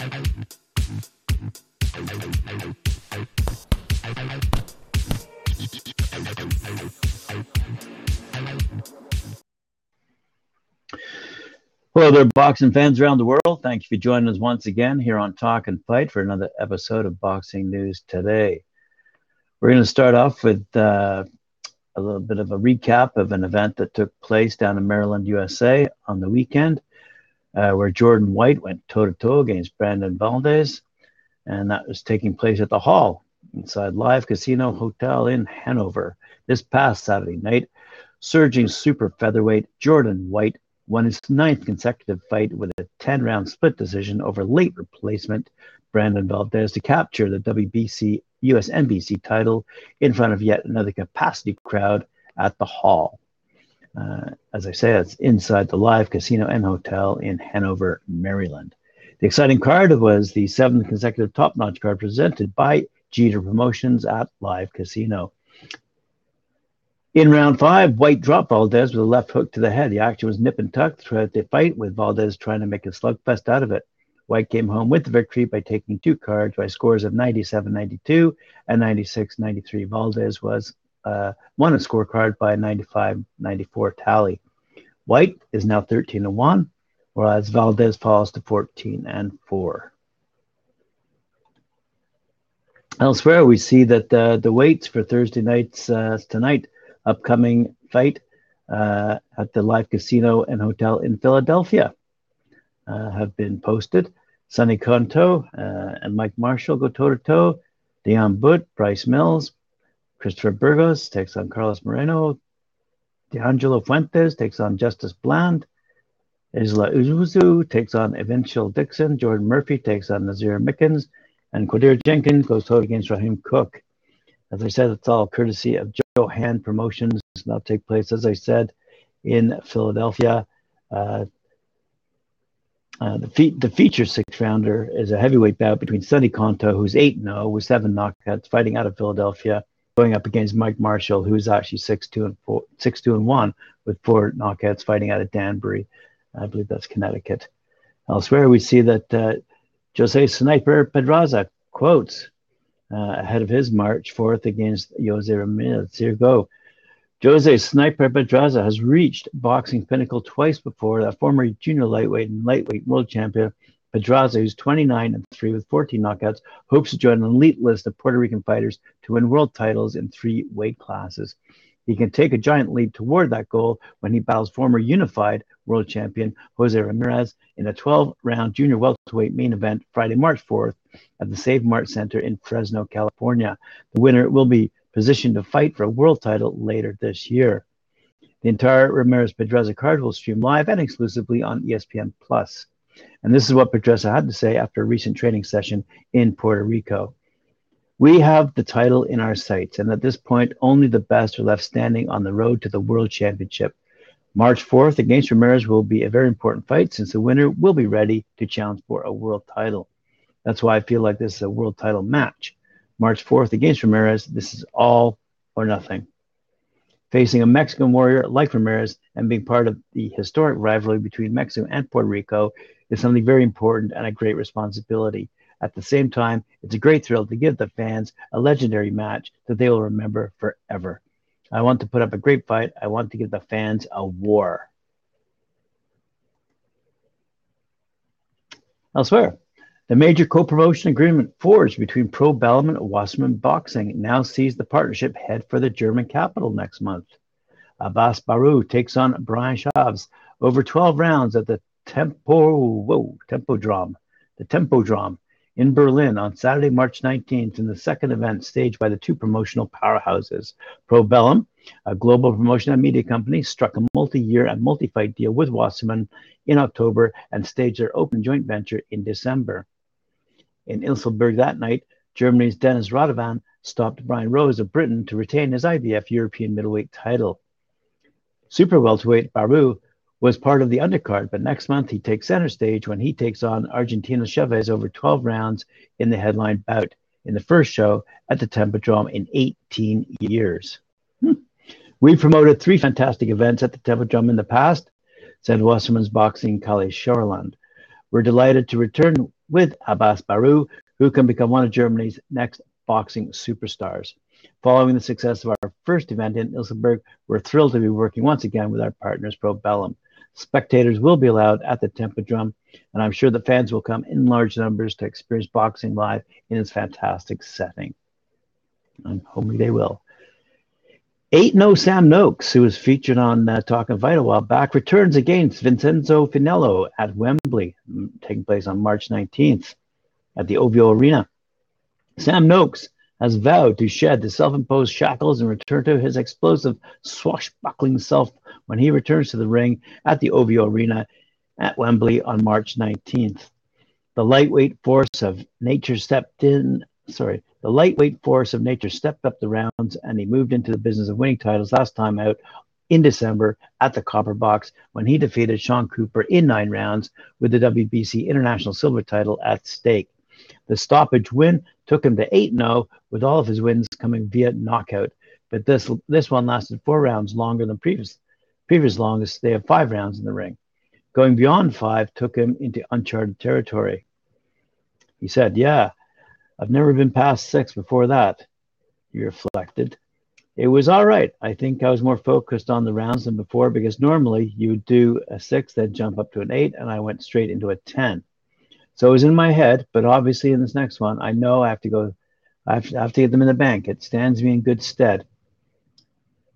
Hello there, boxing fans around the world. Thank you for joining us once again here on Talk and Fight for another episode of Boxing News Today. We're going to start off with uh, a little bit of a recap of an event that took place down in Maryland, USA on the weekend, uh, where Jordan White went toe to toe against Brandon Valdez. And that was taking place at the Hall inside Live Casino Hotel in Hanover this past Saturday night. Surging super featherweight Jordan White won his ninth consecutive fight with a 10 round split decision over late replacement Brandon Valdez to capture the WBC US NBC title in front of yet another capacity crowd at the Hall. Uh, as I say, it's inside the Live Casino and Hotel in Hanover, Maryland. The exciting card was the seventh consecutive top notch card presented by Jeter Promotions at Live Casino. In round five, White dropped Valdez with a left hook to the head. The action was nip and tuck throughout the fight, with Valdez trying to make a slugfest out of it. White came home with the victory by taking two cards by scores of 97 92 and 96 93. Valdez was uh, won a scorecard by a 95 94 tally. White is now 13 and 1, whereas Valdez falls to 14 and 4. Elsewhere, we see that uh, the weights for Thursday nights uh, tonight upcoming fight uh, at the Live Casino and Hotel in Philadelphia uh, have been posted. Sonny Conto uh, and Mike Marshall go toe to toe. Dion Butt, Bryce Mills, Christopher Burgos takes on Carlos Moreno. D'Angelo Fuentes takes on Justice Bland. Isla Uzu takes on Eventual Dixon. Jordan Murphy takes on Nazir Mickens. And Quadir Jenkins goes toe against Raheem Cook. As I said, it's all courtesy of Joe Hand Promotions. That'll take place, as I said, in Philadelphia. Uh, uh, the, fe- the feature six rounder is a heavyweight bout between Sonny Conto, who's 8 0 with seven knockouts, fighting out of Philadelphia, going up against Mike Marshall, who's actually 6 2 and 4, 6 2 and 1 with four knockouts, fighting out of Danbury. I believe that's Connecticut. Elsewhere, we see that uh, Jose Sniper Pedraza quotes uh, ahead of his march 4th against Jose Ramirez. Here go. Jose Sniper Pedraza has reached boxing pinnacle twice before. That former junior lightweight and lightweight world champion Pedraza, who's 29 and 3 with 14 knockouts, hopes to join an elite list of Puerto Rican fighters to win world titles in three weight classes. He can take a giant leap toward that goal when he battles former unified world champion Jose Ramirez in a 12 round junior welterweight main event Friday, March 4th at the Save Mart Center in Fresno, California. The winner will be positioned to fight for a world title later this year. The entire Ramirez Pedraza card will stream live and exclusively on ESPN Plus. And this is what Pedraza had to say after a recent training session in Puerto Rico. We have the title in our sights, and at this point, only the best are left standing on the road to the World Championship. March 4th against Ramirez will be a very important fight since the winner will be ready to challenge for a world title. That's why I feel like this is a world title match. March 4th against Ramirez, this is all or nothing. Facing a Mexican warrior like Ramirez and being part of the historic rivalry between Mexico and Puerto Rico is something very important and a great responsibility. At the same time, it's a great thrill to give the fans a legendary match that they will remember forever. I want to put up a great fight. I want to give the fans a war. Elsewhere, the major co-promotion agreement forged between Probellum and Wasserman Boxing now sees the partnership head for the German capital next month. Abass Baraou takes on Brian Shavs over 12 rounds at the Tempo whoa, Tempodrom, the Tempodrom in Berlin on Saturday, March 19th, in the second event staged by the two promotional powerhouses. Probellum, a global promotion and media company, struck a multi year and multi fight deal with Wasserman in October and staged their open joint venture in December. In Ilsenburg that night, Germany's Dennis Radovan stopped Brian Rose of Britain to retain his IBF European middleweight title. Super welterweight Baraou was part of the undercard, but next month he takes center stage when he takes on Argentino Chavez over 12 rounds in the headline bout in the first show at the Tempodrome in 18 years. Hmm. We promoted three fantastic events at the Tempodrome in the past, said Wasserman's boxing Kalle Sauerland. We're delighted to return with Abass Baraou, who can become one of Germany's next boxing superstars. Following the success of our first event in Ilsenburg, we're thrilled to be working once again with our partners Probellum. Spectators will be allowed at the Tempodrome, and I'm sure the fans will come in large numbers to experience boxing live in its fantastic setting. I'm hoping they will. 8 0 Sam Noakes, who was featured on uh, Talking Fight a while back, returns against Vincenzo Finello at Wembley, taking place on March 19th at the OVO Arena. Sam Noakes has vowed to shed the self imposed shackles and return to his explosive, swashbuckling self when he returns to the ring at the OVO Arena at Wembley on March 19th. The lightweight force of nature stepped in, sorry, the lightweight force of nature stepped up the rounds and he moved into the business of winning titles last time out in December at the Copper Box when he defeated Sean Cooper in nine rounds with the WBC International Silver title at stake. The stoppage win took him to 8 0, with all of his wins coming via knockout. But this this one lasted four rounds longer than previous previous longest. They have five rounds in the ring. Going beyond five took him into uncharted territory. He said, Yeah, I've never been past six before that. He reflected. It was all right. I think I was more focused on the rounds than before because normally you would do a six, then jump up to an eight, and I went straight into a 10. So it was in my head, but obviously in this next one, I know I have to go, I have to, I have to get them in the bank. It stands me in good stead.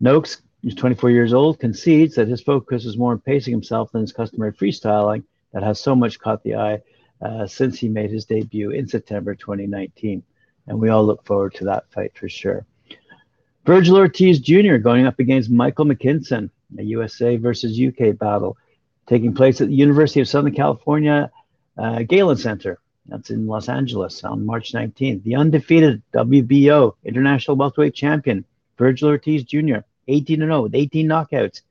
Noakes, who's 24 years old, concedes that his focus is more on pacing himself than his customary freestyling that has so much caught the eye uh, since he made his debut in September 2019. And we all look forward to that fight for sure. Virgil Ortiz Jr. going up against Michael McKinson, a USA versus UK battle taking place at the University of Southern California uh, Galen Center. That's in Los Angeles on March 19th. The undefeated WBO International Welterweight Champion, Virgil Ortiz Jr., 18 0 with 18 knockouts,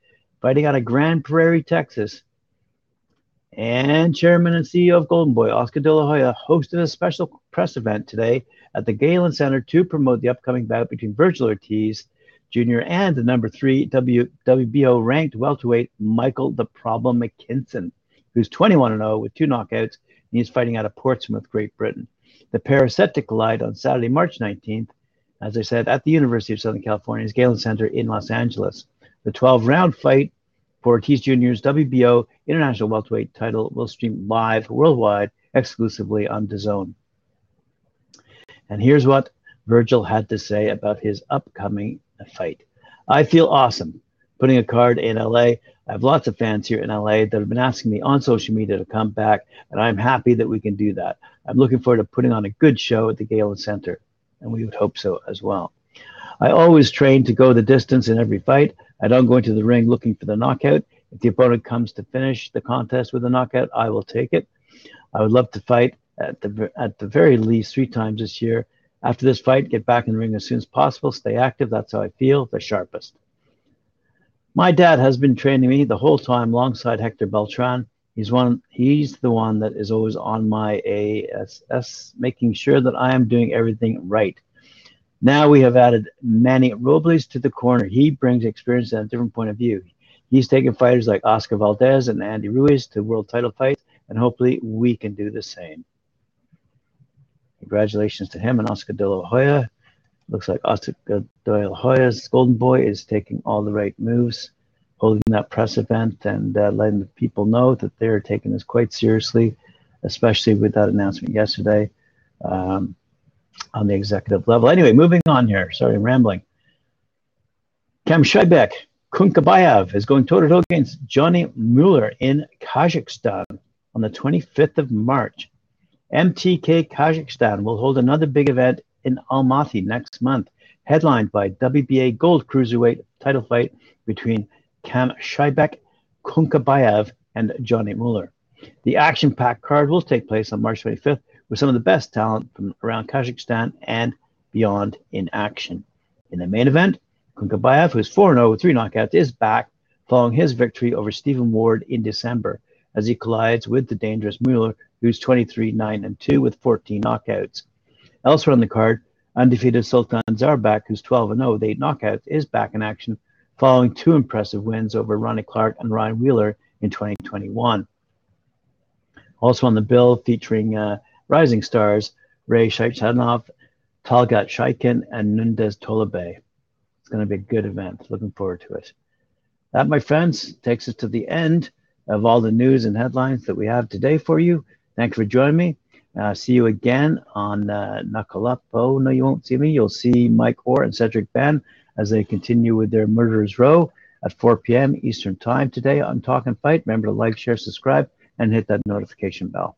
fighting out of Grand Prairie, Texas. And Chairman and CEO of Golden Boy, Oscar De La Hoya, hosted a special press event today at the Galen Center to promote the upcoming bout between Virgil Ortiz Jr. and the number three WBO ranked welterweight Michael the Problem McKinson who's 21 0 with two knockouts, and he's fighting out of Portsmouth, Great Britain. The pair are set to collide on Saturday, March 19th, as I said, at the University of Southern California's Galen Center in Los Angeles. The 12 round fight for Ortiz Jr.'s WBO International Welterweight title will stream live worldwide exclusively on DAZN. And here's what Virgil had to say about his upcoming fight. I feel awesome putting a card in LA. I have lots of fans here in LA that have been asking me on social media to come back, and I'm happy that we can do that. I'm looking forward to putting on a good show at the Galen Center, and we would hope so as well. I always train to go the distance in every fight. I don't go into the ring looking for the knockout. If the opponent comes to finish the contest with a knockout, I will take it. I would love to fight at the at the very least three times this year. After this fight, get back in the ring as soon as possible. Stay active. That's how I feel. The sharpest. My dad has been training me the whole time alongside Hector Beltran. He's one. He's the one that is always on my ASS, making sure that I am doing everything right. Now we have added Manny Robles to the corner. He brings experience and a different point of view. He's taken fighters like Oscar Valdez and Andy Ruiz to world title fights, and hopefully we can do the same. Congratulations to him and Oscar De La Hoya. Looks like Oscar De La Hoya's Golden Boy is taking all the right moves, holding that press event and uh, letting the people know that they're taking this quite seriously, especially with that announcement yesterday um, on the executive level. Anyway, moving on here. Sorry, I'm rambling. Kamshybek Kunkabayev is going toe to toe against Johnny Mueller in Kazakhstan on the 25th of March. MTK Kazakhstan will hold another big event in Almaty next month, headlined by WBA Gold Cruiserweight title fight between Kamshybek Kunkabayev and Johnny Mueller. The action packed card will take place on March 25th with some of the best talent from around Kazakhstan and beyond in action. In the main event, Kunkabayev, who's 4 0 with three knockouts, is back following his victory over Stephen Ward in December as he collides with the dangerous Mueller, who's 23 9 and 2 with 14 knockouts. Elsewhere on the card, undefeated Sultan Zaurbek, who's 12 0 with eight knockouts, is back in action following two impressive wins over Ronnie Clark and Ryan Wheeler in 2021. Also on the bill, featuring uh, Rising Stars, Ray Shaichanov, Talgat Shaikin, and Nundes Tolebe. It's going to be a good event. Looking forward to it. That, my friends, takes us to the end of all the news and headlines that we have today for you. Thanks for joining me. Uh, see you again on uh, Knuckle Up. Oh, no, you won't see me. You'll see Mike Orr and Cedric Ben as they continue with their Murderers Row at 4 p.m. Eastern Time today on Talk and Fight. Remember to like, share, subscribe, and hit that notification bell.